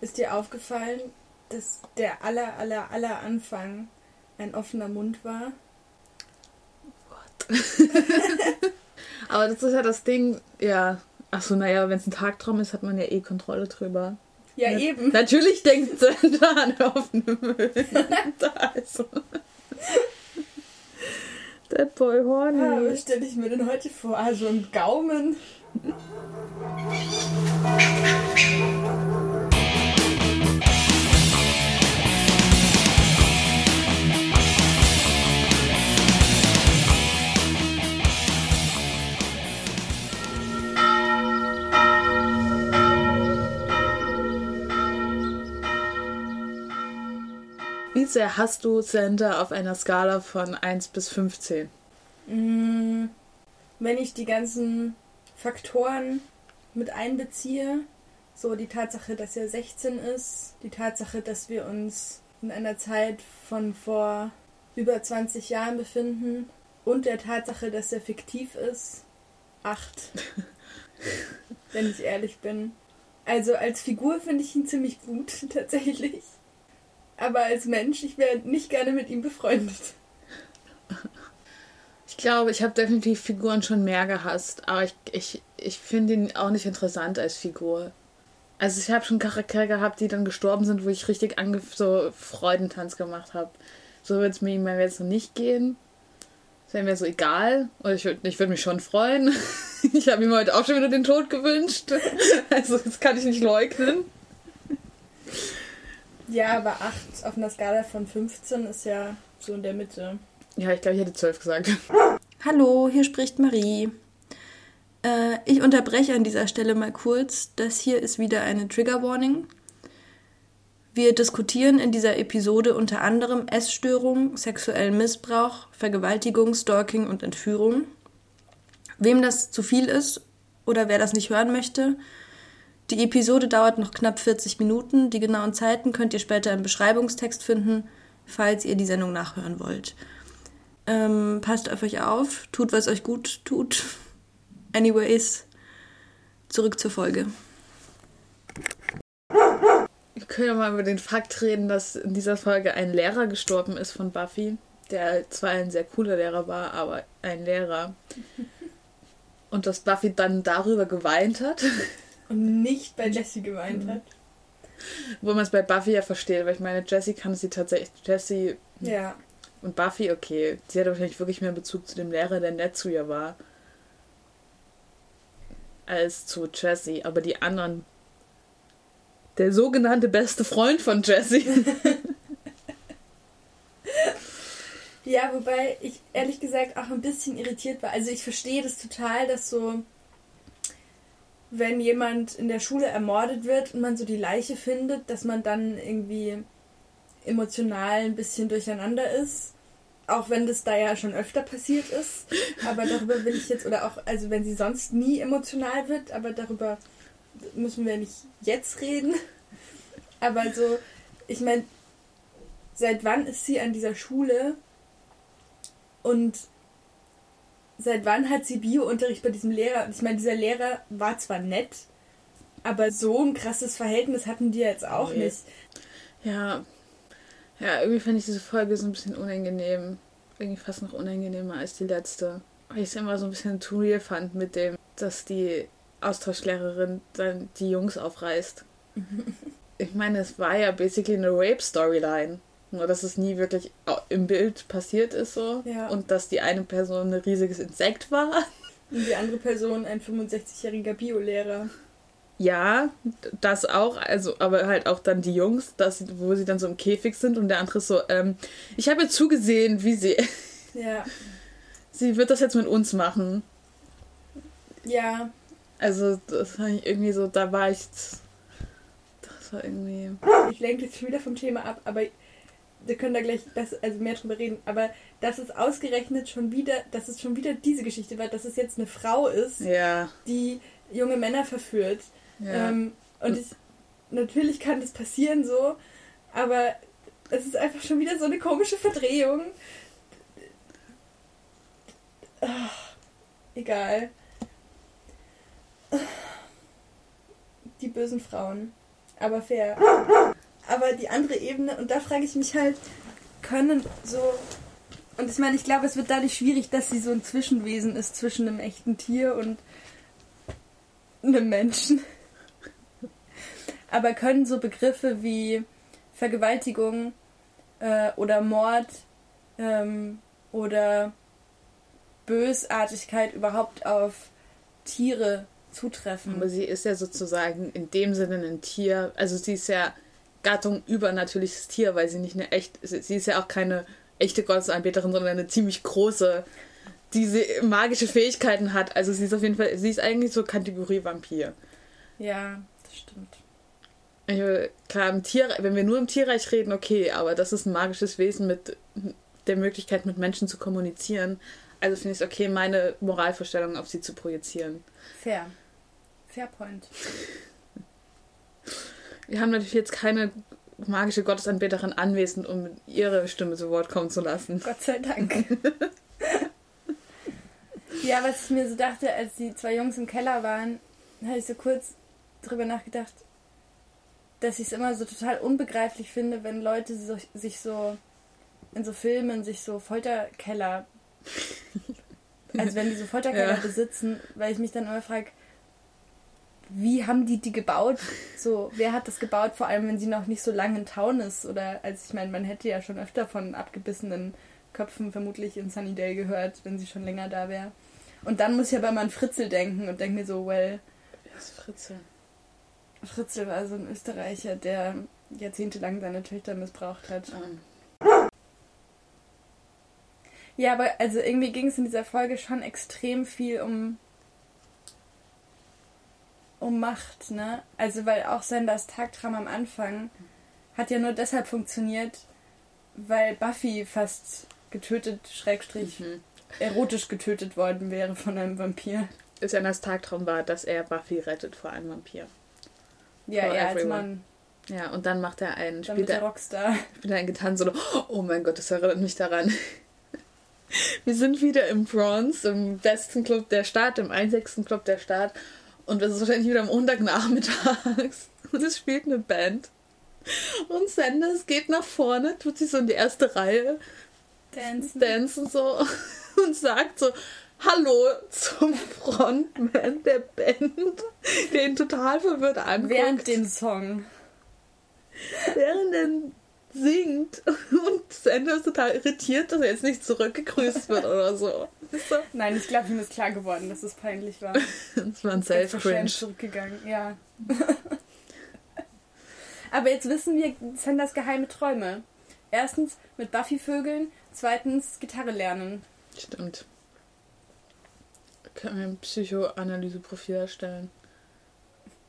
Ist dir aufgefallen, dass der aller, aller, aller Anfang ein offener Mund war? Aber das ist ja das Ding, ja. Achso, naja, wenn es ein Tagtraum ist, hat man ja eh Kontrolle drüber. Ja, eben. Natürlich denkt da an offene Müll. da ist so. That boy horny. Ja, was stelle ich mir denn heute vor? Also ein Gaumen. Wie sehr hast du Santa auf einer Skala von 1 bis 15? Mm, Wenn ich die ganzen Faktoren mit einbeziehe, so die Tatsache, dass er 16 ist, die Tatsache, dass wir uns in einer Zeit von vor über 20 Jahren befinden und der Tatsache, dass er fiktiv ist, 8. wenn ich ehrlich bin. Also als Figur finde ich ihn ziemlich gut, tatsächlich. Aber als Mensch, ich wäre nicht gerne mit ihm befreundet. Ich glaube, ich habe definitiv Figuren schon mehr gehasst, aber ich, ich, ich finde ihn auch nicht interessant als Figur. Also ich habe schon Charaktere gehabt, die dann gestorben sind, wo ich richtig ange so Freudentanz gemacht habe. So würde es mir jetzt noch nicht gehen. Das wäre mir so egal. Und ich würde ich würd mich schon freuen. Ich habe ihm heute auch schon wieder den Tod gewünscht. Also das kann ich nicht leugnen. Ja, aber 8 auf einer Skala von 15 ist ja so in der Mitte. Ja, ich glaube, ich hätte 12 gesagt. Hallo, hier spricht Marie. Äh, ich unterbreche an dieser Stelle mal kurz. Das hier ist wieder eine Trigger Warning. Wir diskutieren in dieser Episode unter anderem Essstörung, sexuellen Missbrauch, Vergewaltigung, Stalking und Entführung. Wem das zu viel ist oder wer das nicht hören möchte, die Episode dauert noch knapp 40 Minuten. Die genauen Zeiten könnt ihr später im Beschreibungstext finden, falls ihr die Sendung nachhören wollt. Ähm, passt auf euch auf, tut, was euch gut tut. Anyways, zurück zur Folge. Wir können ja mal über den Fakt reden, dass in dieser Folge ein Lehrer gestorben ist von Buffy, der zwar ein sehr cooler Lehrer war, aber ein Lehrer. Und dass Buffy dann darüber geweint hat. Und nicht bei Jessie geweint hat. Wo man es bei Buffy ja versteht, weil ich meine, Jessie kann sie tatsächlich. Jessie Ja. und Buffy, okay. Sie hat wahrscheinlich wirklich mehr Bezug zu dem Lehrer, der nett zu ihr war. Als zu Jessie. Aber die anderen. Der sogenannte beste Freund von Jessie. Ja, wobei ich ehrlich gesagt auch ein bisschen irritiert war. Also ich verstehe das total, dass so, wenn jemand in der Schule ermordet wird und man so die Leiche findet, dass man dann irgendwie emotional ein bisschen durcheinander ist. Auch wenn das da ja schon öfter passiert ist. Aber darüber will ich jetzt, oder auch, also wenn sie sonst nie emotional wird, aber darüber müssen wir nicht jetzt reden. Aber so, ich meine, seit wann ist sie an dieser Schule? Und seit wann hat sie Biounterricht bei diesem Lehrer? Ich meine, dieser Lehrer war zwar nett, aber so ein krasses Verhältnis hatten die jetzt auch Nee. nicht. Ja. Ja, irgendwie fand ich diese Folge so ein bisschen unangenehm. Irgendwie fast noch unangenehmer als die letzte. Weil ich es immer so ein bisschen too real fand mit dem, dass die Austauschlehrerin dann die Jungs aufreißt. ich meine, es war ja basically eine Rape-Storyline. Nur, dass es nie wirklich im Bild passiert ist so. Ja. Und dass die eine Person ein riesiges Insekt war. Und die andere Person ein 65-jähriger Biolehrer. Ja, das auch, also, aber halt auch dann die Jungs, dass, wo sie dann so im Käfig sind und der andere ist so, ähm, ich habe zugesehen, wie sie, Ja. sie wird das jetzt mit uns machen. Ja. Also, das war ich irgendwie so, da war ich, das war irgendwie, Ich lenke jetzt schon wieder vom Thema ab, aber wir können da gleich das, also mehr drüber reden. Aber dass es ausgerechnet schon wieder, dass es schon wieder diese Geschichte war, dass es jetzt eine Frau ist, ja, die junge Männer verführt. ja. Ähm, und ich, natürlich kann das passieren so, aber es ist einfach schon wieder so eine komische Verdrehung. Ach, egal. Die bösen Frauen. Aber fair. Aber die andere Ebene, und da frage ich mich halt, können so. Und ich meine, ich glaube, es wird dadurch schwierig, dass sie so ein Zwischenwesen ist zwischen einem echten Tier und einem Menschen. Aber können so Begriffe wie Vergewaltigung äh, oder Mord ähm, oder Bösartigkeit überhaupt auf Tiere zutreffen? Aber sie ist ja sozusagen in dem Sinne ein Tier. Also sie ist ja Gattung übernatürliches Tier, weil sie nicht eine echt. Sie ist ja auch keine echte Gottesanbeterin, sondern eine ziemlich große, die magische Fähigkeiten hat. Also sie ist auf jeden Fall. Sie ist eigentlich so Kategorie Vampir. Ja, das stimmt. Ich, klar, im Tier, wenn wir nur im Tierreich reden, okay, aber das ist ein magisches Wesen mit der Möglichkeit, mit Menschen zu kommunizieren. Also finde ich es okay, meine Moralvorstellung auf sie zu projizieren. Fair. Fair point. Wir haben natürlich jetzt keine magische Gottesanbeterin anwesend, um ihre Stimme zu Wort kommen zu lassen. Gott sei Dank. ja, was ich mir so dachte, als die zwei Jungs im Keller waren, habe ich so kurz drüber nachgedacht, dass ich es immer so total unbegreiflich finde, wenn Leute so, sich so in so Filmen sich so Folterkeller, also wenn die so Folterkeller ja. besitzen, weil ich mich dann immer frage, wie haben die die gebaut? So, wer hat das gebaut? Vor allem, wenn sie noch nicht so lange in Town ist. Oder, als ich meine, man hätte ja schon öfter von abgebissenen Köpfen vermutlich in Sunnydale gehört, wenn sie schon länger da wäre. Und dann muss ich aber mal an Fritzel denken und denke mir so, well. Wer ist Fritzel? Fritzel war so ein Österreicher, der jahrzehntelang seine Töchter missbraucht hat. Ah. Ja, aber also irgendwie ging es in dieser Folge schon extrem viel um um Macht, ne? Also weil auch Sanders Tagtraum am Anfang hat ja nur deshalb funktioniert, weil Buffy fast getötet, Schrägstrich, mhm. erotisch getötet worden wäre von einem Vampir. Sanders Tagtraum war, dass er Buffy rettet vor einem Vampir. Ja, er als Mann. Ja, und dann macht er einen, dann spielt er Rockstar. Spielt er einen Gitarrensolo. Oh mein Gott, das erinnert mich daran. Wir sind wieder im Bronze, im besten Club der Stadt, im einzigsten Club der Stadt. Und es ist wahrscheinlich wieder am Montagnachmittags. Und es spielt eine Band. Und Sanders geht nach vorne, tut sich so in die erste Reihe. Dancen. Dancen so. Und sagt so, Hallo zum Frontman der Band, der ihn total verwirrt anguckt. Während dem Song. Während er singt und Sanders ist total irritiert, dass er jetzt nicht zurückgegrüßt wird oder so. so. Nein, ich glaube, ihm ist klar geworden, dass es peinlich war. das war ein Self-Cringe. zurückgegangen, ja. Aber jetzt wissen wir Sanders geheime Träume. Erstens mit Buffy vögeln, zweitens Gitarre lernen. Stimmt. Können wir ein Psychoanalyseprofil erstellen?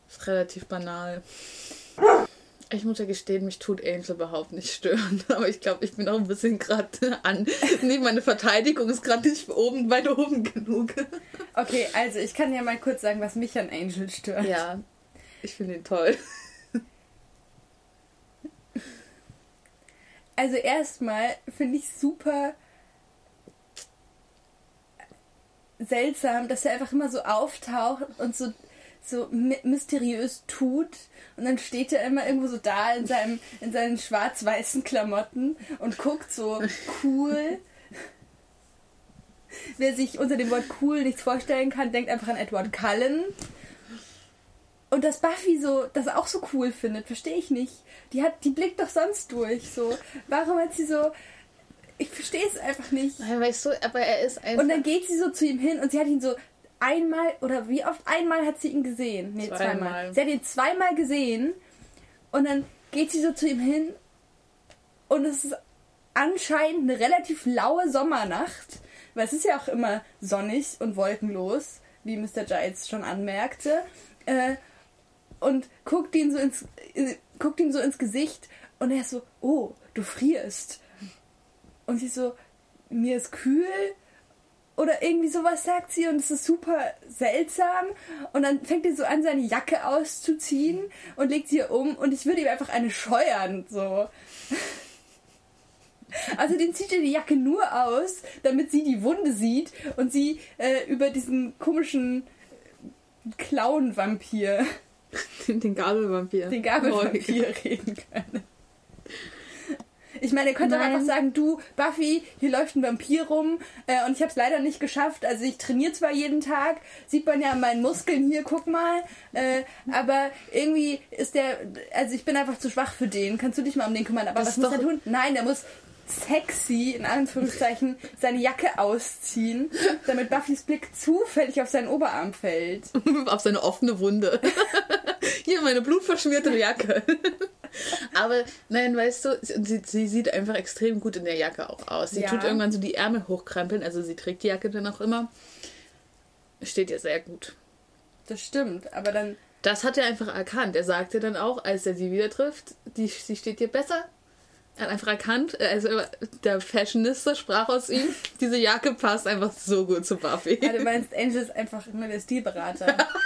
Ist relativ banal. Ich muss ja gestehen, mich tut Angel überhaupt nicht stören. Aber ich glaube, ich bin auch ein bisschen gerade an. Nee, meine Verteidigung ist gerade nicht oben, weit oben genug. Okay, also ich kann ja mal kurz sagen, was mich an Angel stört. Ja, ich finde ihn toll. Also erstmal finde ich super seltsam, dass er einfach immer so auftaucht und so so mysteriös tut und dann steht er immer irgendwo so da in seinem in seinen schwarz-weißen Klamotten und guckt so cool. Wer sich unter dem Wort cool nichts vorstellen kann, denkt einfach an Edward Cullen. Und dass Buffy so das auch so cool findet, verstehe ich nicht. Die hat die blickt doch sonst durch so. Warum hat sie so ich verstehe es einfach nicht. Weißt du, aber er ist einfach. Und dann geht sie so zu ihm hin und sie hat ihn so einmal oder wie oft einmal hat sie ihn gesehen? Nee, zweimal. zweimal. Sie hat ihn zweimal gesehen und dann geht sie so zu ihm hin und es ist anscheinend eine relativ laue Sommernacht, weil es ist ja auch immer sonnig und wolkenlos, wie Mr. Giles schon anmerkte. Äh, und guckt ihn so ins äh, guckt ihm so ins Gesicht und er ist so, oh, du frierst. Und sie so, mir ist kühl oder irgendwie sowas sagt sie und es ist super seltsam und dann fängt er so an, seine Jacke auszuziehen und legt sie um und ich würde ihm einfach eine scheuern, so. Also den zieht er die Jacke nur aus, damit sie die Wunde sieht und sie äh, über diesen komischen Clown-Vampir Den, den Gabelvampir. Den Gabelvampir reden können. Ich meine, ihr könnt doch einfach sagen, du, Buffy, hier läuft ein Vampir rum äh, und ich habe es leider nicht geschafft. Also ich trainiere zwar jeden Tag, sieht man ja an meinen Muskeln hier, guck mal, äh, aber irgendwie ist der, also ich bin einfach zu schwach für den. Kannst du dich mal um den kümmern? Aber Das was muss er tun? Nein, der muss sexy, in Anführungszeichen, seine Jacke ausziehen, damit Buffys Blick zufällig auf seinen Oberarm fällt. auf seine offene Wunde. Hier meine blutverschmierte Jacke. Aber nein, weißt du, sie, sie sieht einfach extrem gut in der Jacke auch aus. Sie Ja. tut irgendwann so die Ärmel hochkrempeln, also sie trägt die Jacke dann auch immer. Steht ihr sehr gut. Das stimmt, aber dann Das hat er einfach erkannt. Er sagte dann auch, als er sie wieder trifft, die, sie steht dir besser. Er hat einfach erkannt, also der Fashionista sprach aus ihm, diese Jacke passt einfach so gut zu Buffy. Ja, du meinst, Angel ist einfach nur der Stilberater.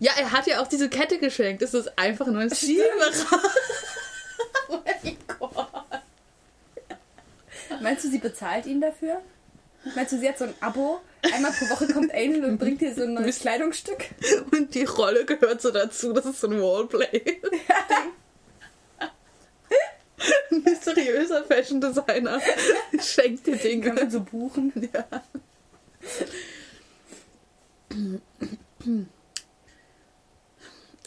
Ja, er hat ja auch diese Kette geschenkt. Es ist einfach nur ein Stilberater. oh mein Gott. Meinst du, sie bezahlt ihn dafür? Meinst du, sie hat so ein Abo? Einmal pro Woche kommt Angel und bringt dir so ein neues Kleidungsstück? Und die Rolle gehört so dazu. Das ist so ein Wallplay. Ein mysteriöser Fashion Designer schenkt dir Kann man Dinge. so buchen? Ja.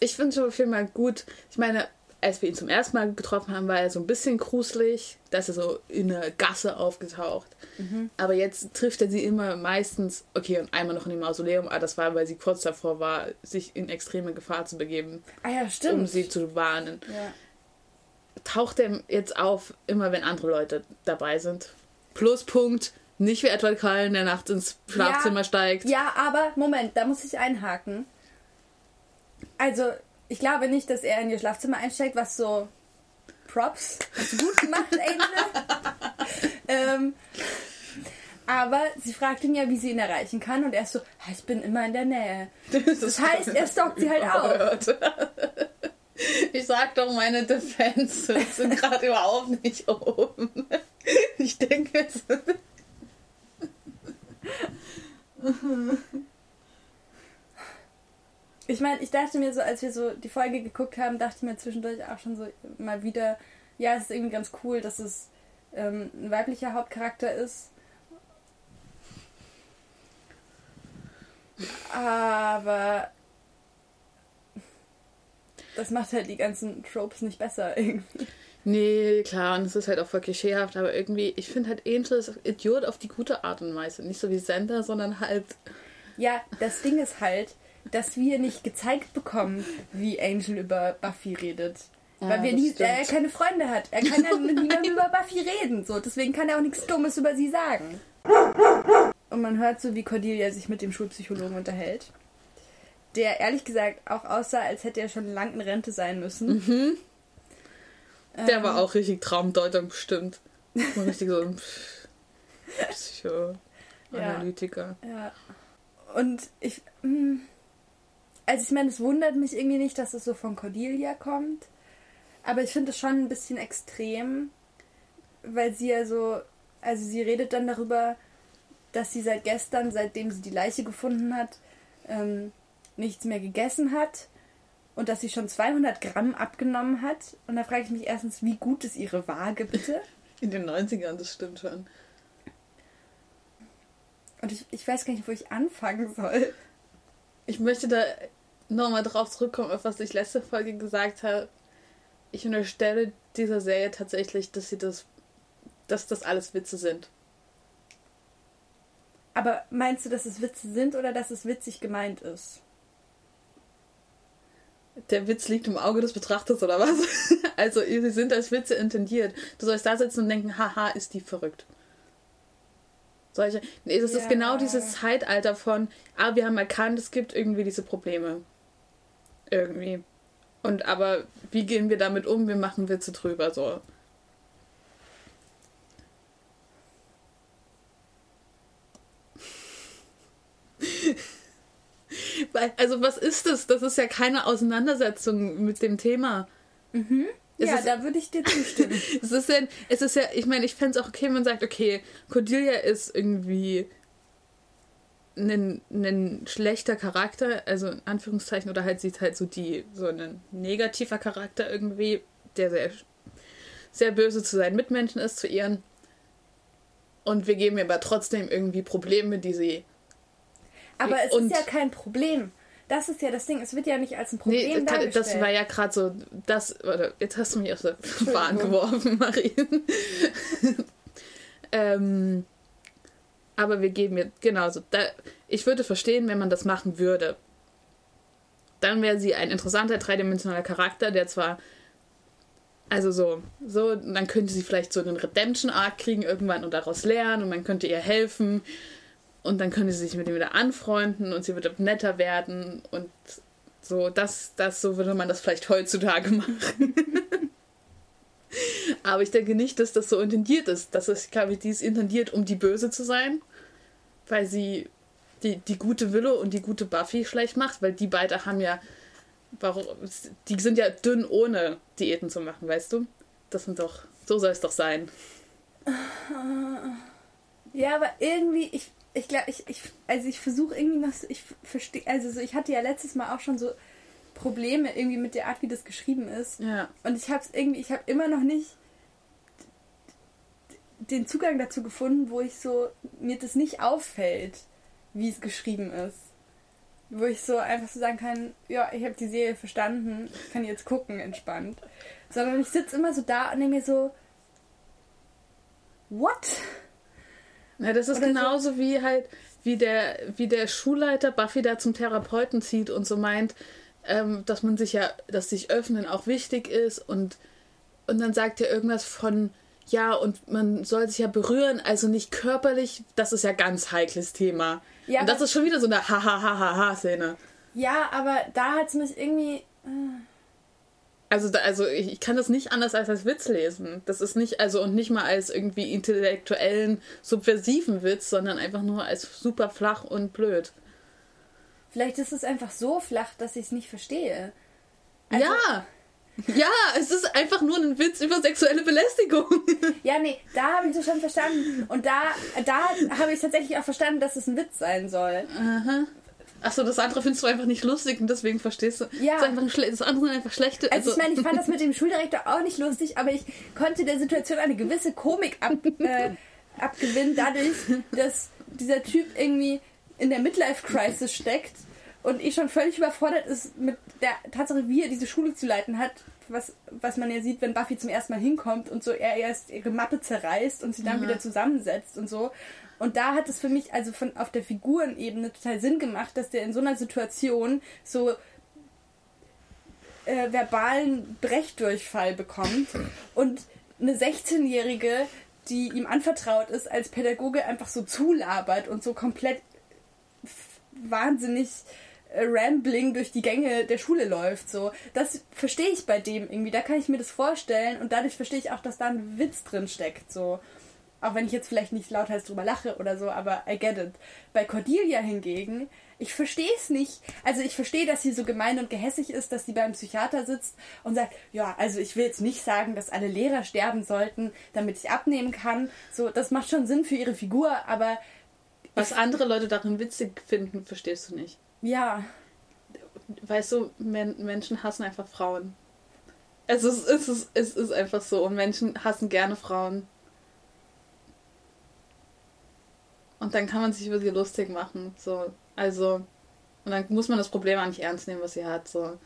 Ich finde schon viel mal gut. Ich meine, als wir ihn zum ersten Mal getroffen haben, war er so ein bisschen gruselig, dass er so in einer Gasse aufgetaucht. Aber jetzt trifft er sie immer meistens, okay, und einmal noch in dem Mausoleum, aber das war, weil sie kurz davor war, sich in extreme Gefahr zu begeben, Ah ja, stimmt. um sie zu warnen. ja. Taucht er jetzt auf, immer wenn andere Leute dabei sind. Pluspunkt, nicht wie Edward Cullen, der nachts ins Schlafzimmer Ja. steigt. ja, aber Moment, da muss ich einhaken. Also, ich glaube nicht, dass er in ihr Schlafzimmer einsteigt, was so Props. Hast du gut gemacht, Angel. ähm, aber sie fragt ihn ja, wie sie ihn erreichen kann und er ist so, "Ah, ich bin immer in der Nähe. Das heißt, er stalkt sie halt auch. Ich sag doch, meine Defenses sind gerade überhaupt nicht oben. Ich denke, es Ich meine, ich dachte mir so, als wir so die Folge geguckt haben, dachte ich mir zwischendurch auch schon so mal wieder, ja, es ist irgendwie ganz cool, dass es ähm, ein weiblicher Hauptcharakter ist. Aber das macht halt die ganzen Tropes nicht besser irgendwie. Nee, klar, und es ist halt auch voll klischeehaft, aber irgendwie, ich finde halt Angel ist Idiot auf die gute Art und Weise. Nicht so wie Sender, sondern halt. Ja, das Ding ist halt, dass wir nicht gezeigt bekommen, wie Angel über Buffy redet. Weil Ja, wir das nie, er keine Freunde hat. Er kann ja mit niemandem über Buffy reden. So. Deswegen kann er auch nichts Dummes über sie sagen. Und man hört so, wie Cordelia sich mit dem Schulpsychologen unterhält. Der ehrlich gesagt auch aussah, als hätte er schon lang in Rente sein müssen. Mhm. Der Ähm, war auch richtig Traumdeutung bestimmt. War richtig so ein Psychoanalytiker. Ja. Und ich. hm, Also, ich meine, es wundert mich irgendwie nicht, dass es so von Cordelia kommt. Aber ich finde es schon ein bisschen extrem, weil sie ja so. Also, sie redet dann darüber, dass sie seit gestern, seitdem sie die Leiche gefunden hat, ähm, nichts mehr gegessen hat. Und dass sie schon 200 Gramm abgenommen hat. Und da frage ich mich erstens, wie gut ist ihre Waage, bitte? In den 90ern, das stimmt schon. Und ich, ich weiß gar nicht, wo ich anfangen soll. Ich möchte da nochmal drauf zurückkommen, auf was ich letzte Folge gesagt habe. Ich unterstelle dieser Serie tatsächlich, dass sie das, dass das alles Witze sind. Aber meinst du, dass es Witze sind oder dass es witzig gemeint ist? Der Witz liegt im Auge des Betrachters oder was? Also, sie sind als Witze intendiert. Du sollst da sitzen und denken, haha, ist die verrückt. Solche. Nee, das Ja. ist genau dieses Zeitalter von, ah, wir haben erkannt, es gibt irgendwie diese Probleme. Irgendwie. Und aber wie gehen wir damit um? Wir machen Witze drüber, so. Also was ist das? Das ist ja keine Auseinandersetzung mit dem Thema. Es ja, ist- da würde ich dir zustimmen. Es ist ja, es ist ja ich meine, ich fände es auch okay, wenn man sagt, okay, Cordelia ist irgendwie ein, ein schlechter Charakter, also in Anführungszeichen, oder halt sieht halt so die, so ein negativer Charakter irgendwie, der sehr, sehr böse zu seinen Mitmenschen ist, zu ihren. Und wir geben ihr aber trotzdem irgendwie Probleme, die sie. Aber es und- ist ja kein Problem. Das ist ja das Ding. Es wird ja nicht als ein Problem Nee, das, dargestellt. das war ja gerade so, das, warte, jetzt hast du mich aus der Bahn geworfen, Marie. ähm, aber wir geben ihr, genauso, da, ich würde verstehen, wenn man das machen würde. Dann wäre sie ein interessanter dreidimensionaler Charakter, der zwar, also so, so, dann könnte sie vielleicht so einen Redemption-Arc kriegen irgendwann und daraus lernen und man könnte ihr helfen und dann könnte sie sich mit ihm wieder anfreunden und sie würde netter werden und so, das, das, so würde man das vielleicht heutzutage machen. Aber ich denke nicht, dass das so intendiert ist. Das ist, glaube ich, die ist intendiert, um die Böse zu sein, weil sie die, die gute Willow und die gute Buffy schlecht macht, weil die beide haben ja, warum, die sind ja dünn, ohne Diäten zu machen, weißt du? Das sind doch, so soll es doch sein. Ja, aber irgendwie, ich, ich glaube, ich, ich, also ich versuche irgendwie noch, so- ich verstehe, also so, ich hatte ja letztes Mal auch schon so Probleme irgendwie mit der Art, wie das geschrieben ist. Ja. Und ich habe es irgendwie, ich habe immer noch nicht den Zugang dazu gefunden, wo ich so, mir das nicht auffällt, wie es geschrieben ist. Wo ich so einfach so sagen kann, ja, ich habe die Serie verstanden, ich kann jetzt gucken, entspannt. Sondern ich sitze immer so da und denke mir so, what? Ja, das ist Oder so- genauso wie halt, wie der, wie der Schulleiter Buffy da zum Therapeuten zieht und so meint, ähm, dass man sich ja, dass sich öffnen auch wichtig ist und, und dann sagt er irgendwas von, ja, und man soll sich ja berühren, also nicht körperlich, das ist ja ganz heikles Thema. Ja, und das ist schon wieder so eine Ha-Ha-Ha-Ha-Ha-Szene. Ja, aber da hat es mich irgendwie. Also, da, also ich, kann das nicht anders als als Witz lesen. Das ist nicht, also und nicht mal als irgendwie intellektuellen, subversiven Witz, sondern einfach nur als super flach und blöd. Vielleicht ist es einfach so flach, dass ich es nicht verstehe. Also- ja! Ja, es ist einfach nur ein Witz über sexuelle Belästigung. Ja, nee, da habe ich das schon verstanden. Und da, da habe ich tatsächlich auch verstanden, dass es ein Witz sein soll. Achso, das andere findest du einfach nicht lustig und deswegen verstehst du. Ja. Das, das andere sind einfach schlechte. Also, ich meine, ich fand das mit dem Schuldirektor auch nicht lustig, aber ich konnte der Situation eine gewisse Komik ab, äh, abgewinnen, dadurch, dass dieser Typ irgendwie in der Midlife-Crisis steckt und ich schon völlig überfordert ist mit der Tatsache, wie er diese Schule zu leiten hat, was, was man ja sieht, wenn Buffy zum ersten Mal hinkommt und so er erst ihre Mappe zerreißt und sie dann wieder zusammensetzt und so. Und da hat es für mich also von auf der Figurenebene total Sinn gemacht, dass der in so einer Situation so äh, verbalen Brechdurchfall bekommt und eine 16-Jährige, die ihm anvertraut ist, als Pädagoge einfach so zulabert und so komplett wahnsinnig äh, rambling durch die Gänge der Schule läuft. So, das verstehe ich bei dem irgendwie. Da kann ich mir das vorstellen und dadurch verstehe ich auch, dass da ein Witz drin steckt. So, auch wenn ich jetzt vielleicht nicht lauthals drüber lache oder so, aber I get it. Bei Cordelia hingegen, ich verstehe es nicht. Also ich verstehe, dass sie so gemein und gehässig ist, dass sie beim Psychiater sitzt und sagt, ja, also ich will jetzt nicht sagen, dass alle Lehrer sterben sollten, damit ich abnehmen kann. So, das macht schon Sinn für ihre Figur, aber Was andere Leute darin witzig finden, verstehst du nicht. ja, Weißt du, Men Menschen hassen einfach Frauen. Es ist, es, ist, es ist einfach so. Und Menschen hassen gerne Frauen. Und dann kann man sich über sie lustig machen. So. Also. Und dann muss man das Problem auch nicht ernst nehmen, was sie hat. So.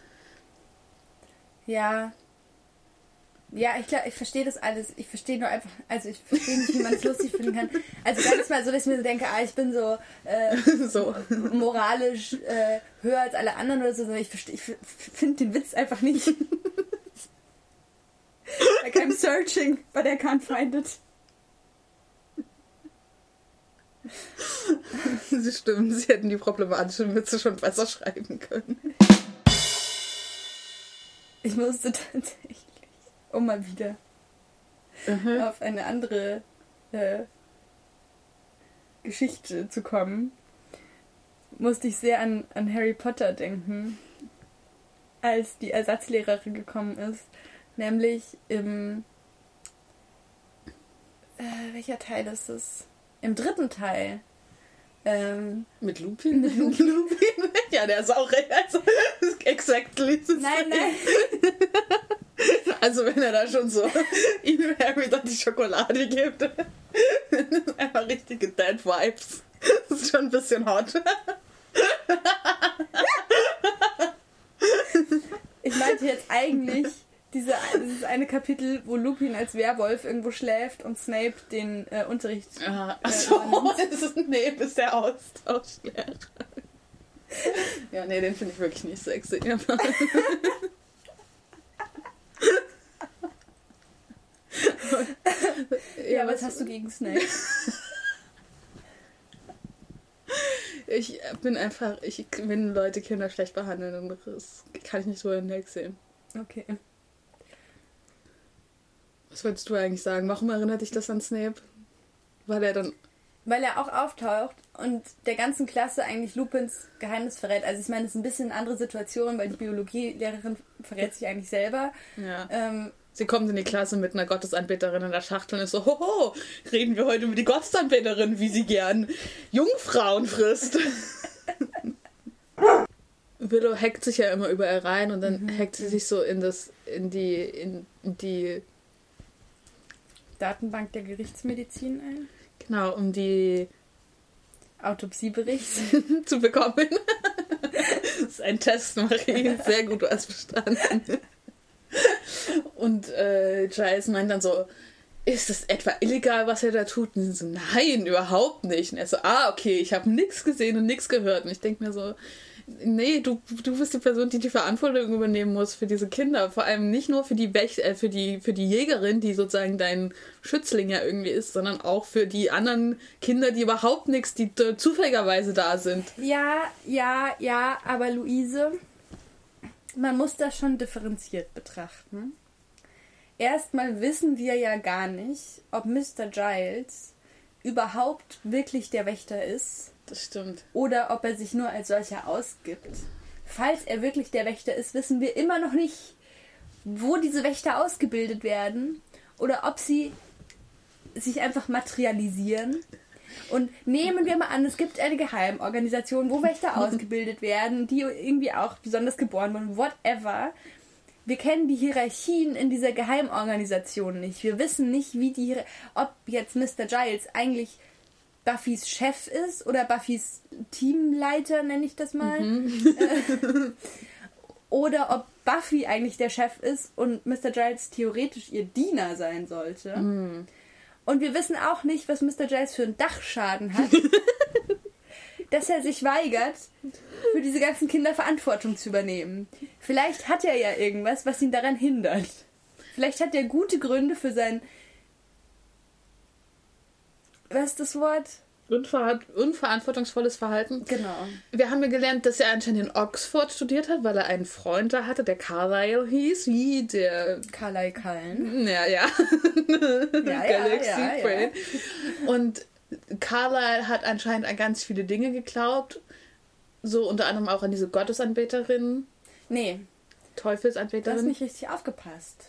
ja. Ja, ich glaube, ich verstehe das alles. Ich verstehe nur einfach, also ich verstehe nicht, wie man es lustig finden kann. Also ganz mal so, dass ich mir so denke, ah, ich bin so äh, so. moralisch äh, höher als alle anderen oder so, sondern ich, ich finde den Witz einfach nicht. like I'm searching, but I can't find it. sie stimmen, sie hätten die problematischen Witze schon besser schreiben können. Ich musste tatsächlich, um mal wieder Mhm. auf eine andere äh, Geschichte zu kommen, musste ich sehr an, an Harry Potter denken, als die Ersatzlehrerin gekommen ist. Nämlich im. Äh, welcher Teil ist es? Im dritten Teil, Ähm, Mit Lupin? Mit Lupin? ja, der ist auch recht. Also, exactly. nein, nein. Also, wenn er da schon so ihm Harry dann die Schokolade gibt. Einfach richtige Dead Vibes. Das ist schon ein bisschen hot. Ich meinte jetzt eigentlich diese, dieses eine Kapitel, wo Lupin als Werwolf irgendwo schläft und Snape den äh, Unterricht. Ah, Äh, Achso, das ist, der Austauschlehrer. Ja, nee, den finde ich wirklich nicht sexy. Ja, was hast du gegen Snape? Ich bin einfach, ich, wenn Leute Kinder schlecht behandeln, dann kann ich nicht so hinwegsehen. Okay. Was wolltest du eigentlich sagen? Warum erinnert dich das an Snape? Weil er dann. Weil er auch auftaucht und der ganzen Klasse eigentlich Lupins Geheimnis verrät. Also ich meine, es ist ein bisschen eine andere Situation, weil die Biologielehrerin verrät sich eigentlich selber. Ja. Ähm, Sie kommt in die Klasse mit einer Gottesanbeterin in der Schachtel und ist so, hoho, reden wir heute über die Gottesanbeterin, wie sie gern Jungfrauen frisst. Willow hackt sich ja immer überall rein und dann hackt sie sich so in das, in die, in die, Datenbank der Gerichtsmedizin ein. genau, um die Autopsiebericht. zu bekommen. das ist ein Test, Marie. Sehr gut, du hast bestanden. Und äh, Giles meint dann so, ist das etwa illegal, was er da tut? Und so, nein, überhaupt nicht. Und er so, ah, okay, ich habe nichts gesehen und nichts gehört. Und ich denke mir so, nee, du, du bist die Person, die die Verantwortung übernehmen muss für diese Kinder. Vor allem nicht nur für die, Wäch äh, für die, für die Jägerin, die sozusagen dein Schützling ja irgendwie ist, sondern auch für die anderen Kinder, die überhaupt nichts, die zufälligerweise da sind. Ja, ja, ja, aber Luise, man muss das schon differenziert betrachten. Erstmal wissen wir ja gar nicht, ob Mr. Giles überhaupt wirklich der Wächter ist Das stimmt. oder ob er sich nur als solcher ausgibt. Falls er wirklich der Wächter ist, wissen wir immer noch nicht, wo diese Wächter ausgebildet werden oder ob sie sich einfach materialisieren. Und nehmen wir mal an, es gibt eine Geheimorganisation, wo Wächter ausgebildet werden, die irgendwie auch besonders geboren wurden, whatever. Wir kennen die Hierarchien in dieser Geheimorganisation nicht. Wir wissen nicht, wie die, ob jetzt Mr. Giles eigentlich Buffys Chef ist oder Buffys Teamleiter, nenne ich das mal. Äh, oder ob Buffy eigentlich der Chef ist und Mr. Giles theoretisch ihr Diener sein sollte. Und wir wissen auch nicht, was Mr. Giles für einen Dachschaden hat, dass er sich weigert, für diese ganzen Kinder Verantwortung zu übernehmen. Vielleicht hat er ja irgendwas, was ihn daran hindert. Vielleicht hat er gute Gründe für sein. Was ist das Wort? Unver unverantwortungsvolles Verhalten. Genau. Wir haben ja gelernt, dass er anscheinend in Oxford studiert hat, weil er einen Freund da hatte, der Carlyle hieß, wie der. Carlyle Cullen. Ja, ja. Ja, ja, Galaxy ja, ja. Und Carlyle hat anscheinend an ganz viele Dinge geglaubt. So unter anderem auch an diese Gottesanbeterin, Nee, du hast Teufelsanbeterin. nicht richtig aufgepasst.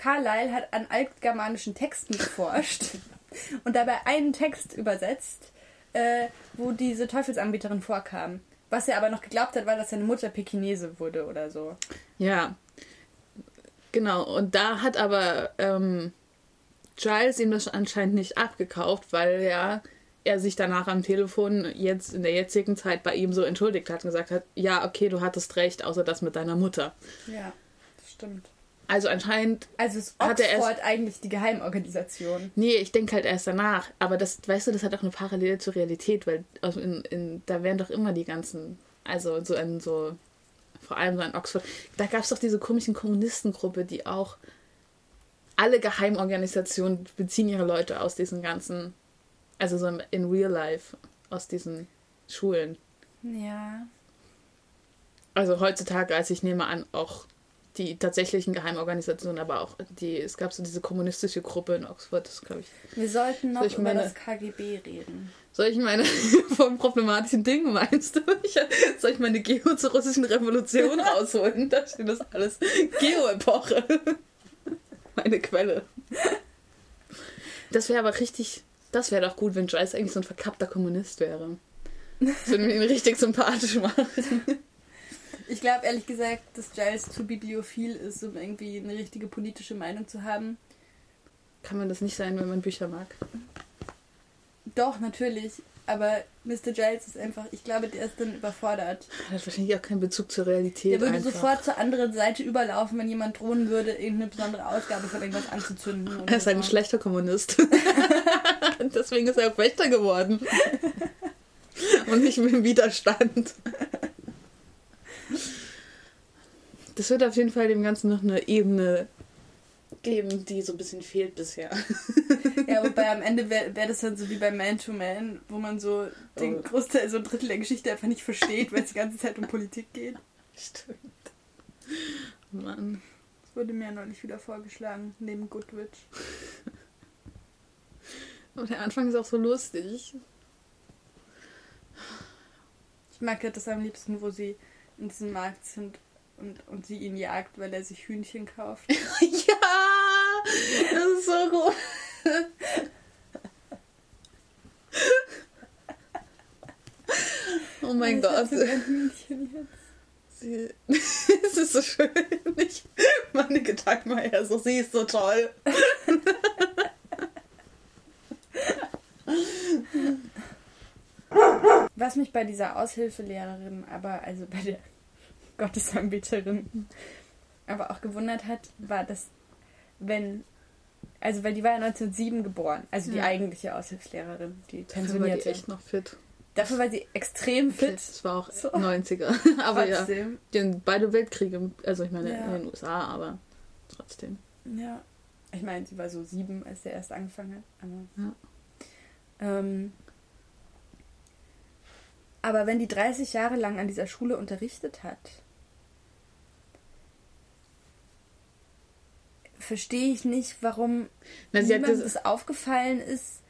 Carlyle hat an altgermanischen Texten geforscht und dabei einen Text übersetzt, äh, wo diese Teufelsanbeterin vorkam. Was er aber noch geglaubt hat, war, dass seine Mutter Pekinese wurde oder so. Ja. Genau, und da hat aber ähm, Giles ihm das anscheinend nicht abgekauft, weil ja er sich danach am Telefon jetzt in der jetzigen Zeit bei ihm so entschuldigt hat und gesagt hat, ja, okay, du hattest recht, außer das mit deiner Mutter. Ja, das stimmt. Also anscheinend, Also ist Hat er erst- Oxford eigentlich die Geheimorganisation? nee, ich denke halt erst danach, aber das, weißt du, das hat auch eine Parallele zur Realität, weil in, in, da wären doch immer die ganzen, also so in so, vor allem so in Oxford, da gab es doch diese komischen Kommunistengruppe, die auch alle Geheimorganisationen beziehen ihre Leute aus diesen ganzen, also so in real life, aus diesen Schulen. Ja. Also heutzutage, als ich nehme an, auch die tatsächlichen Geheimorganisationen, aber auch die, es gab so diese kommunistische Gruppe in Oxford, das glaube ich. Wir sollten noch über meine- das KGB reden. Soll ich meine von problematischen Dingen meinst du? Ich, soll ich meine Geo zur russischen Revolution rausholen? Da steht das alles. Geo-Epoche. Meine Quelle. Das wäre aber richtig Das wäre doch gut, wenn Giles eigentlich so ein verkappter Kommunist wäre. Das würde mir ihn richtig sympathisch machen. Ich glaube ehrlich gesagt, dass Giles zu bibliophil ist, um irgendwie eine richtige politische Meinung zu haben. Kann man das nicht sein, wenn man Bücher mag? Doch, natürlich. Aber Mr. Giles ist einfach, ich glaube, der ist dann überfordert. Er hat wahrscheinlich auch keinen Bezug zur Realität. Der würde einfach. sofort zur anderen Seite überlaufen, wenn jemand drohen würde, irgendeine besondere Ausgabe von irgendwas anzuzünden. Er ist ein so. schlechter Kommunist. Deswegen ist er auch Wächter geworden. Und nicht mehr im Widerstand. Das wird auf jeden Fall dem Ganzen noch eine Ebene geben, die so ein bisschen fehlt bisher. Ja, wobei am Ende wäre wär das dann so wie bei Man to Man, wo man so den Oh. Großteil, so ein Drittel der Geschichte einfach nicht versteht, weil es die ganze Zeit um Politik geht. Stimmt. Mann. Das wurde mir ja neulich wieder vorgeschlagen, neben Goodwitch. Aber der Anfang ist auch so lustig. Ich mag ja das am liebsten, wo sie in diesem Markt sind und, und sie ihn jagt, weil er sich Hühnchen kauft. ja! Das ist so gut. Oh mein Gott. Sie, es ist so schön. Ich, meine Gedanken mal her, so sie ist so toll. Was mich bei dieser Aushilfelehrerin, aber also bei der Gottesanbeterin, aber auch gewundert hat, war, dass wenn, also weil die war ja 1907 geboren, also die Ja. eigentliche Aushilfslehrerin, die Dafür war die pensionierte. echt noch fit. Dafür war sie extrem fit. Das war auch So. 90er. Aber ja, Trotzdem. die haben beide Weltkriege, also ich meine Ja. in den USA, aber trotzdem. Ja. Ich meine, sie war so sieben, als der erst angefangen hat. Aber, Ja. ähm, aber wenn die 30 Jahre lang an dieser Schule unterrichtet hat, verstehe ich nicht, warum Na, niemandem das, aufgefallen ist,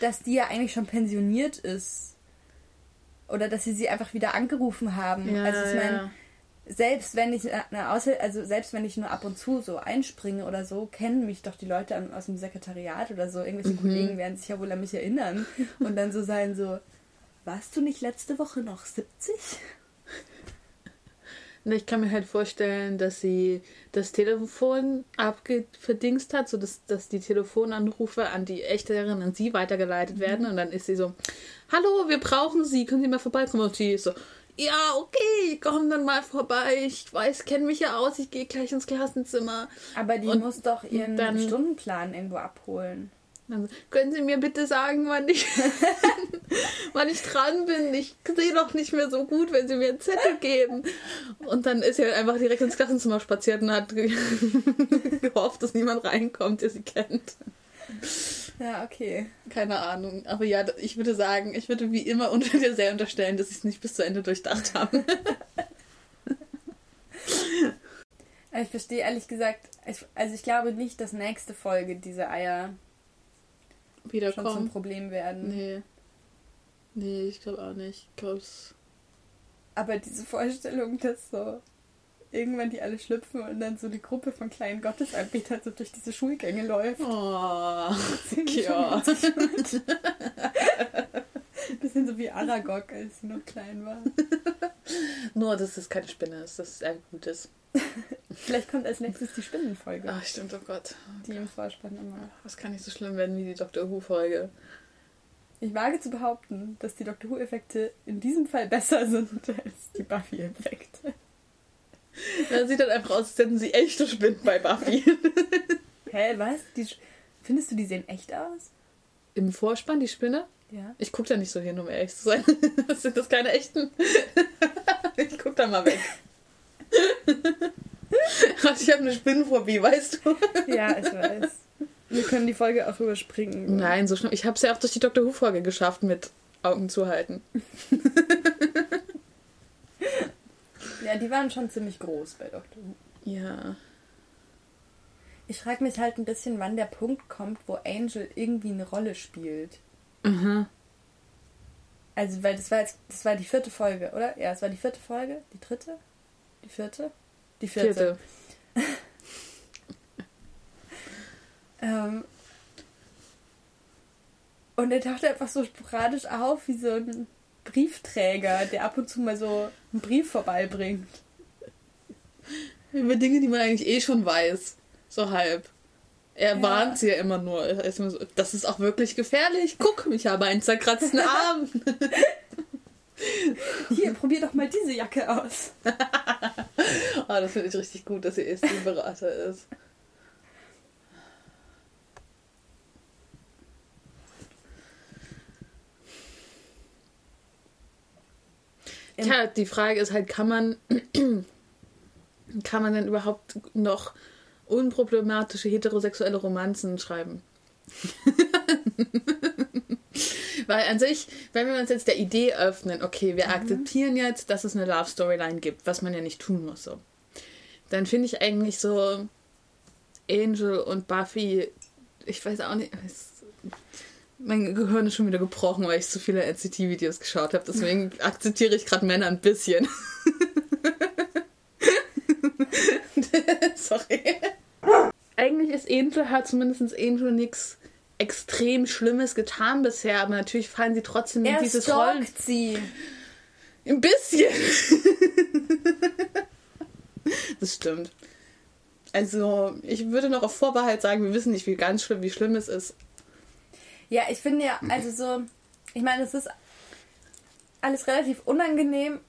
dass die ja eigentlich schon pensioniert ist. Oder dass sie sie einfach wieder angerufen haben. ja, also ich meine, ja. selbst wenn ich eine Aushil also selbst wenn ich nur ab und zu so einspringe oder so, kennen mich doch die Leute aus dem Sekretariat oder so. Irgendwelche Mhm. Kollegen werden sich ja wohl an mich erinnern und dann so sein so, warst du nicht letzte Woche noch 70? Na, Ich kann mir halt vorstellen, dass sie das Telefon abgeverdingst hat, sodass dass die Telefonanrufe an die Echterin, an sie weitergeleitet werden. Und dann ist sie so, hallo, wir brauchen Sie, können Sie mal vorbeikommen? Und sie ist so, ja, okay, ich komme dann mal vorbei. Ich weiß, kenne mich ja aus, ich gehe gleich ins Klassenzimmer. Aber die Und muss doch ihren dann- Stundenplan irgendwo abholen. Dann so, können Sie mir bitte sagen, wann ich, wann ich dran bin? Ich sehe doch nicht mehr so gut, wenn Sie mir einen Zettel geben. Und dann ist sie halt einfach direkt ins Klassenzimmer spaziert und hat ge gehofft, dass niemand reinkommt, der sie kennt. Ja, okay. Keine Ahnung. Aber ja, ich würde sagen, ich würde wie immer unter dir sehr unterstellen, dass sie es nicht bis zu Ende durchdacht. Aber Ich verstehe ehrlich gesagt, ich, also ich glaube nicht, dass nächste Folge diese Eier schon zum. Problem werden. Nee. Nee, ich glaube auch nicht. Ich glaube, es. Aber diese Vorstellung, dass so irgendwann die alle schlüpfen und dann so die Gruppe von kleinen Gottesanbetern so durch diese Schulgänge läuft. Oh, ja. Bisschen so wie Aragog, als sie noch klein war. Nur, dass es keine Spinne ist, dass es ein Gutes. Vielleicht kommt als nächstes die Spinnenfolge, Ach, stimmt, oh Gott. die im Vorspann immer. Das kann nicht so schlimm werden wie die Doctor Who-Folge. Ich wage zu behaupten, dass die Doctor Who-Effekte in diesem Fall besser sind als die Buffy-Effekte. Da sieht dann einfach aus, als hätten sie echte Spinnen bei Buffy. Hä, was? Die, findest du, die sehen echt aus? Im Vorspann die Spinne? Ja. Ich gucke da nicht so hin, um ehrlich zu sein. Sind das keine echten? ich guck da mal weg. Ich habe eine Spinnenphobie, weißt du? Ja, ich weiß. Wir können die Folge auch überspringen. Nein, so schlimm. Ich habe es ja auch durch die Doctor Who-Folge geschafft mit Augen zu halten. Ja, die waren schon ziemlich groß bei Doctor Who. Ja. Ich frage mich halt ein bisschen, wann der Punkt kommt, wo Angel irgendwie eine Rolle spielt. Mhm. Also, weil das war jetzt, das war die vierte Folge, oder? Ja, es war die vierte Folge. Die dritte? Die vierte? Die vierte. Vierte. Ähm, und er taucht einfach so sporadisch auf wie so ein Briefträger, der ab und zu mal so einen Brief vorbeibringt. Über Dinge, die man eigentlich eh schon weiß. So halb. Er Ja. warnt sie ja immer nur. Er ist immer so, Das ist auch wirklich gefährlich. Guck, ich habe einen zerkratzten Arm. Hier, probier doch mal diese Jacke aus. Ah, das finde ich richtig gut, dass er Berater ist. Tja, die Frage ist halt, kann man, kann man denn überhaupt noch unproblematische heterosexuelle Romanzen schreiben? Weil an sich, wenn wir uns jetzt der Idee öffnen, okay, wir akzeptieren jetzt, dass es eine Love Storyline gibt, was man ja nicht tun muss, so. Dann finde ich eigentlich so Angel und Buffy, ich weiß auch nicht, mein Gehirn ist schon wieder gebrochen, weil ich so viele NCT-Videos geschaut habe. Deswegen akzeptiere ich gerade Männer ein bisschen. Sorry. Eigentlich ist Angel, hat zumindest Angel nichts extrem Schlimmes getan bisher, aber natürlich fallen sie trotzdem in Er dieses Rollen. sie. Ein bisschen. das stimmt. Also, ich würde noch auf Vorbehalt sagen, wir wissen nicht, wie ganz schlimm, wie schlimm es ist. Ja, ich finde ja, also so, ich meine, es ist alles relativ unangenehm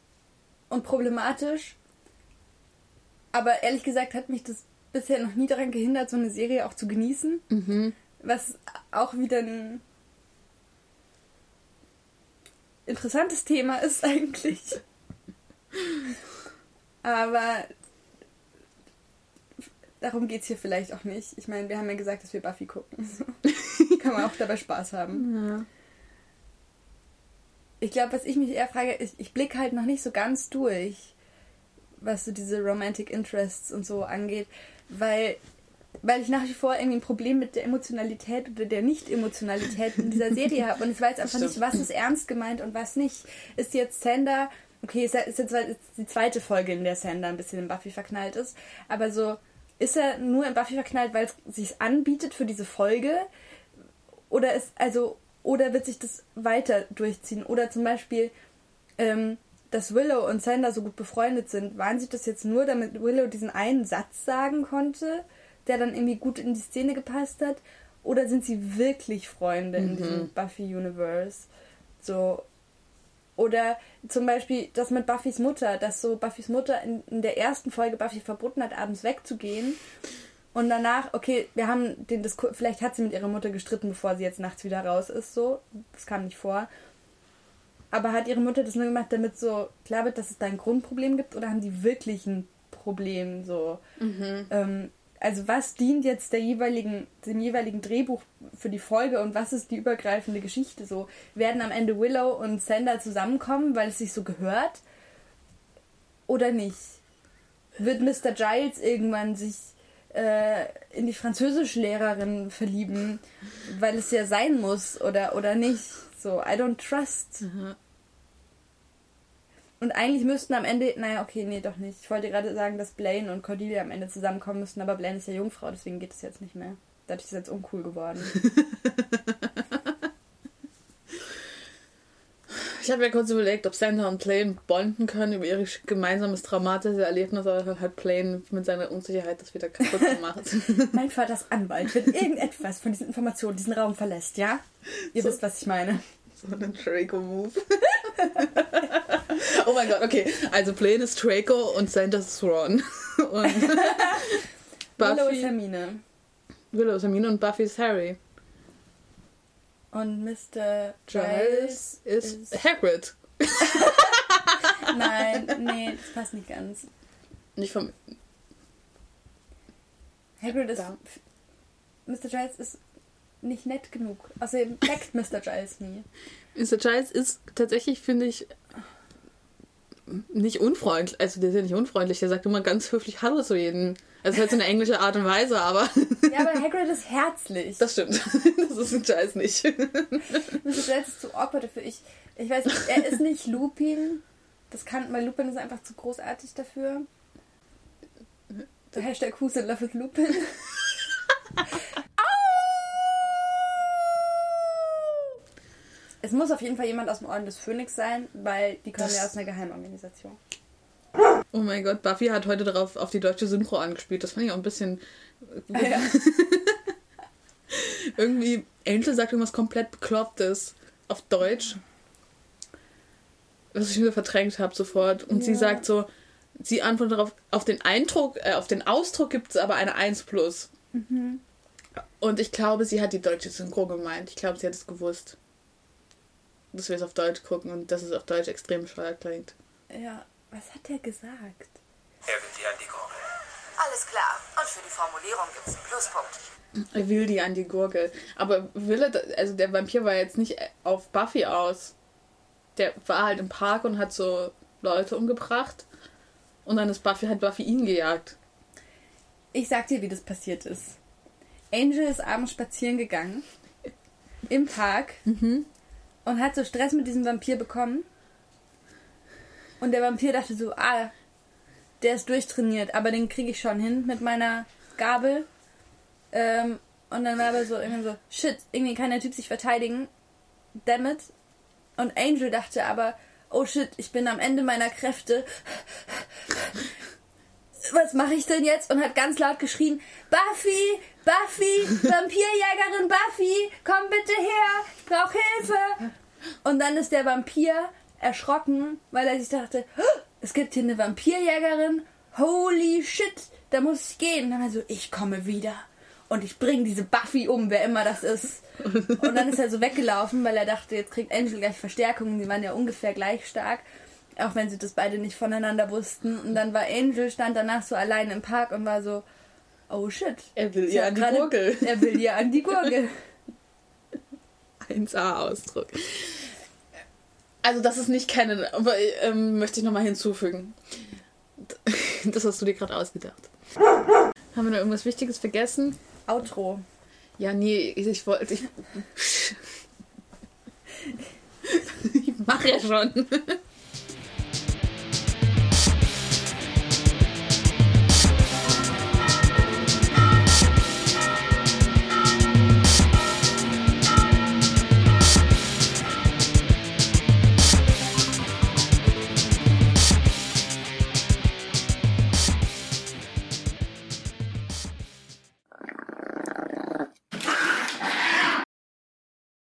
und problematisch. Aber ehrlich gesagt hat mich das bisher noch nie daran gehindert, so eine Serie auch zu genießen. Mhm. Was auch wieder ein interessantes Thema ist eigentlich. Aber darum geht es hier vielleicht auch nicht. Ich meine, wir haben ja gesagt, dass wir Buffy gucken. Kann man auch dabei Spaß haben. Ja. Ich glaube, was ich mich eher frage, ich, ich blicke halt noch nicht so ganz durch, was so diese Romantic Interests und so angeht, weil, weil ich nach wie vor irgendwie ein Problem mit der Emotionalität oder der Nicht-Emotionalität in dieser Serie habe und ich weiß einfach nicht, was ist ernst gemeint und was nicht. Ist jetzt Sander, okay, ist, jetzt die zweite Folge, in der Sander ein bisschen in Buffy verknallt ist, aber so, ist er nur in Buffy verknallt, weil es sich anbietet für diese Folge? Oder ist, also, oder wird sich das weiter durchziehen? Oder zum Beispiel, ähm, dass Willow und Sander so gut befreundet sind, waren sie das jetzt nur, damit Willow diesen einen Satz sagen konnte, der dann irgendwie gut in die Szene gepasst hat? Oder sind sie wirklich Freunde in diesem Buffy-Universe? So. Oder zum Beispiel das mit Buffys Mutter, dass so Buffys Mutter in, in der ersten Folge Buffy verboten hat, abends wegzugehen. Und danach, okay, wir haben den Diskur vielleicht hat sie mit ihrer Mutter gestritten, bevor sie jetzt nachts wieder raus ist, so. Das kam nicht vor. Aber hat ihre Mutter das nur gemacht, damit so klar wird, dass es da ein Grundproblem gibt? Oder haben die wirklich ein Problem, so? Ähm, also was dient jetzt der jeweiligen, dem jeweiligen Drehbuch für die Folge und was ist die übergreifende Geschichte so? Werden am Ende Willow und Sander zusammenkommen, weil es sich so gehört? Oder nicht? Wird Mr. Giles irgendwann sich äh, in die Französischlehrerin verlieben, weil es ja sein muss oder, oder nicht? So, I don't trust. Mhm. Und eigentlich müssten am Ende, naja, okay, nee, doch nicht. Ich wollte gerade sagen, dass Blaine und Cordelia am Ende zusammenkommen müssten, aber Blaine ist ja Jungfrau, deswegen geht es jetzt nicht mehr. Dadurch ist es jetzt uncool geworden. Ich habe ja kurz überlegt, ob Santa und Plane bonden können über ihr gemeinsames traumatisches Erlebnis, aber dann hat Plane mit seiner Unsicherheit das wieder kaputt gemacht. mein Vater ist Anwalt. Wenn irgendetwas von diesen Informationen diesen Raum verlässt, ja? Ihr So. wisst, was ich meine. so ein Draco-Move. oh mein Gott, okay. Also Plane ist Draco und Santa ist Ron. Und Willow ist Buffy, Hermine. Willow ist Hermine und Buffy ist Harry. Und Mr. Giles ist Hagrid. Nein, nee, das passt nicht ganz. Nicht vom... Hagrid ist. Da. Mr. Giles ist nicht nett genug. Außerdem leckt Mr. Giles nie. Mr. Giles ist tatsächlich, finde ich, nicht unfreundlich. Also der ist ja nicht unfreundlich. Der sagt immer ganz höflich Hallo zu jedem. Also halt so eine englische Art und Weise, aber Ja, aber Hagrid ist herzlich. das stimmt. Das ist ein Giles nicht. Giles ist zu awkward dafür. Ich, ich weiß nicht, er ist nicht Lupin. Das kann, weil Lupin ist einfach zu großartig dafür. Der Hashtag Who's in Love with Lupin. muss auf jeden Fall jemand aus dem Orden des Phönix sein, weil die kommen Das- ja aus einer Geheimorganisation. Oh mein Gott, Buffy hat heute darauf auf die deutsche Synchro angespielt. Das fand ich auch ein bisschen. Ja. Irgendwie, Angel sagt irgendwas komplett Beklopptes auf Deutsch. Was ich mir verdrängt habe sofort. Und sie Ja. sagt so, sie antwortet darauf, auf den Eindruck, äh, auf den Ausdruck gibt es aber eine 1 plus. Mhm. Und ich glaube, sie hat die deutsche Synchro gemeint. Ich glaube, sie hat es gewusst. Dass wir es auf Deutsch gucken und dass es auf Deutsch extrem bescheuert klingt. ja, was hat er gesagt? Er will sie an die Gurgel. Alles klar. Und für die Formulierung gibt's einen Pluspunkt. Er will die an die Gurgel. Aber will er, also der Vampir war jetzt nicht auf Buffy aus. Der war halt im Park und hat so Leute umgebracht. Und dann ist Buffy, hat Buffy ihn gejagt. Ich sag dir, wie das passiert ist. Angel ist abends spazieren gegangen. Im Park. Und hat so Stress mit diesem Vampir bekommen. Und der Vampir dachte so, ah, der ist durchtrainiert, aber den kriege ich schon hin mit meiner Gabel. Ähm, und dann war aber so irgendwie so, shit, irgendwie kann der Typ sich verteidigen. Dammit. Und Angel dachte aber, oh shit, ich bin am Ende meiner Kräfte. Was mache ich denn jetzt? Und hat ganz laut geschrien, Buffy, Buffy, Vampirjägerin Buffy, komm bitte her, ich brauche Hilfe. Und dann ist der Vampir erschrocken, weil er sich dachte, "Oh, es gibt hier eine Vampirjägerin, holy shit, da muss ich gehen. Und dann war er so, ich komme wieder. Und ich bringe diese Buffy um, wer immer das ist. Und dann ist er so weggelaufen, weil er dachte, jetzt kriegt Angel gleich Verstärkung. Die waren ja ungefähr gleich stark. Auch wenn sie das beide nicht voneinander wussten. Und dann war Angel, stand danach so allein im Park und war so, oh shit. Er will ihr an die gerade- Gurgel. Er will ihr an die Gurgel. 1a-Ausdruck. Also das ist nicht kennen, aber ähm, möchte ich nochmal hinzufügen. Das hast du dir gerade ausgedacht. Haben wir noch irgendwas Wichtiges vergessen? Outro. Ja, nee, ich wollte. Ich, ich mache ja schon.